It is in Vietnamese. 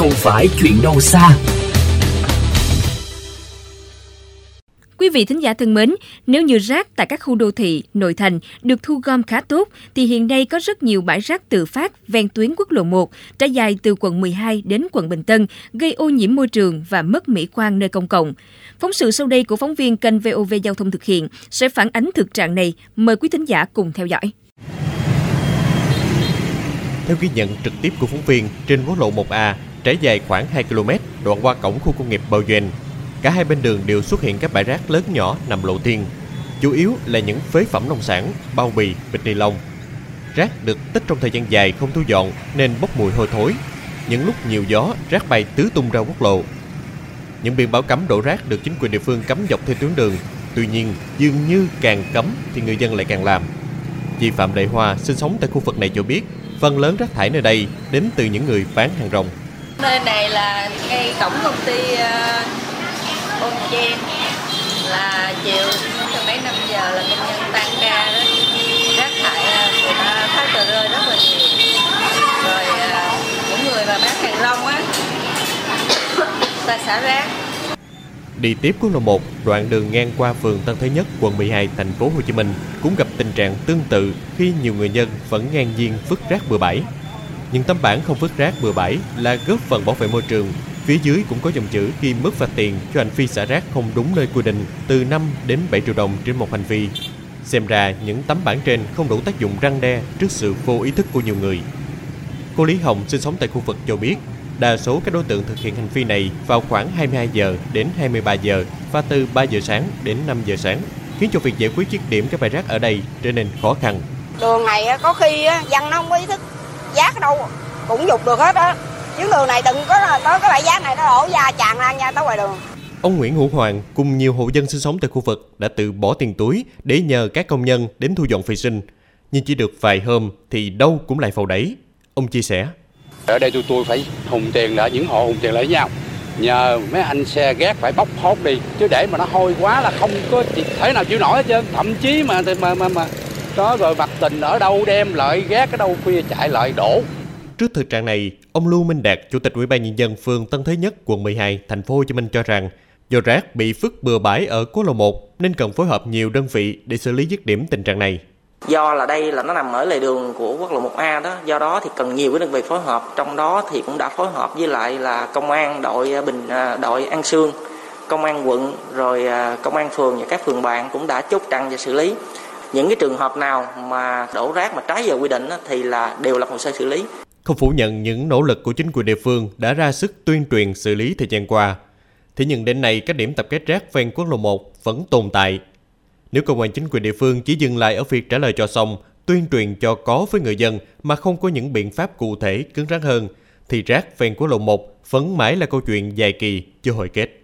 không phải chuyện đâu xa. Quý vị thính giả thân mến, nếu như rác tại các khu đô thị, nội thành được thu gom khá tốt, thì hiện nay có rất nhiều bãi rác tự phát ven tuyến quốc lộ 1, trải dài từ quận 12 đến quận Bình Tân, gây ô nhiễm môi trường và mất mỹ quan nơi công cộng. Phóng sự sau đây của phóng viên kênh VOV Giao thông thực hiện sẽ phản ánh thực trạng này. Mời quý thính giả cùng theo dõi. Theo ghi nhận trực tiếp của phóng viên, trên quốc lộ 1A, trải dài khoảng 2 km, đoạn qua cổng khu công nghiệp Bào Doền, cả hai bên đường đều xuất hiện các bãi rác lớn nhỏ nằm lộ thiên. Chủ yếu là những phế phẩm nông sản, bao bì, bịch ni lông. Rác được tích trong thời gian dài không thu dọn nên bốc mùi hôi thối. Những lúc nhiều gió, rác bay tứ tung ra quốc lộ. Những biển báo cấm đổ rác được chính quyền địa phương cấm dọc theo tuyến đường. Tuy nhiên, dường như càng cấm thì người dân lại càng làm. Chị Phạm Đại Hoa sinh sống tại khu vực này cho biết, phần lớn rác thải nơi đây đến từ những người bán hàng rong. Nơi này là ngay cổng công ty ờ, uh, Ongen là chiều từ mấy năm giờ là công nhân tan ca đó. Rác thải ờ, người ta phát tờ rơi rất là nhiều. Rồi uh, những người mà bán hàng rong á ta xả rác. Đi tiếp quốc lộ 1, đoạn đường ngang qua phường Tân Thế Nhất, quận 12, thành phố Hồ Chí Minh cũng gặp tình trạng tương tự khi nhiều người dân vẫn ngang nhiên vứt rác bừa bãi. Những tấm bảng không vứt rác bừa bãi là góp phần bảo vệ môi trường. Phía dưới cũng có dòng chữ ghi mức phạt tiền cho hành vi xả rác không đúng nơi quy định từ 5 đến 7 triệu đồng trên một hành vi. Xem ra những tấm bảng trên không đủ tác dụng răng đe trước sự vô ý thức của nhiều người. Cô Lý Hồng sinh sống tại khu vực cho biết Đa số các đối tượng thực hiện hành vi này vào khoảng 22 giờ đến 23 giờ và từ 3 giờ sáng đến 5 giờ sáng, khiến cho việc giải quyết dứt điểm các bãi rác ở đây trở nên khó khăn. Đường này có khi dân nó không có ý thức đâu cũng dục được hết á. Chứ đường này đừng có tới cái bãi rác này nó đổ ra tràn lan nha tới ngoài đường. Ông Nguyễn Hữu Hoàng cùng nhiều hộ dân sinh sống tại khu vực đã tự bỏ tiền túi để nhờ các công nhân đến thu dọn vệ sinh. Nhưng chỉ được vài hôm thì đâu cũng lại phầu đẩy. Ông chia sẻ. Ở đây tụi tôi phải hùng tiền lại những hộ hùng tiền lại với nhau nhờ mấy anh xe ghét phải bóc hốt đi chứ để mà nó hôi quá là không có thể nào chịu nổi hết trơn thậm chí mà mà mà mà đó rồi mặt tình ở đâu đem lợi ghét ở đâu khuya chạy lại đổ Trước thực trạng này, ông Lưu Minh Đạt, Chủ tịch Ủy ban nhân dân phường Tân Thế Nhất, quận 12, thành phố Hồ Chí Minh cho rằng do rác bị vứt bừa bãi ở quốc lộ 1 nên cần phối hợp nhiều đơn vị để xử lý dứt điểm tình trạng này. Do là đây là nó nằm ở lề đường của quốc lộ 1A đó, do đó thì cần nhiều cái đơn vị phối hợp, trong đó thì cũng đã phối hợp với lại là công an đội à, Bình à, đội An Sương, công an quận rồi à, công an phường và các phường bạn cũng đã chốt chặn và xử lý. Những cái trường hợp nào mà đổ rác mà trái giờ quy định thì là đều lập hồ sơ xử lý. Không phủ nhận những nỗ lực của chính quyền địa phương đã ra sức tuyên truyền xử lý thời gian qua. Thế nhưng đến nay các điểm tập kết rác ven quốc lộ 1 vẫn tồn tại nếu công an chính quyền địa phương chỉ dừng lại ở việc trả lời cho xong, tuyên truyền cho có với người dân mà không có những biện pháp cụ thể cứng rắn hơn, thì rác ven quốc lộ 1 vẫn mãi là câu chuyện dài kỳ chưa hồi kết.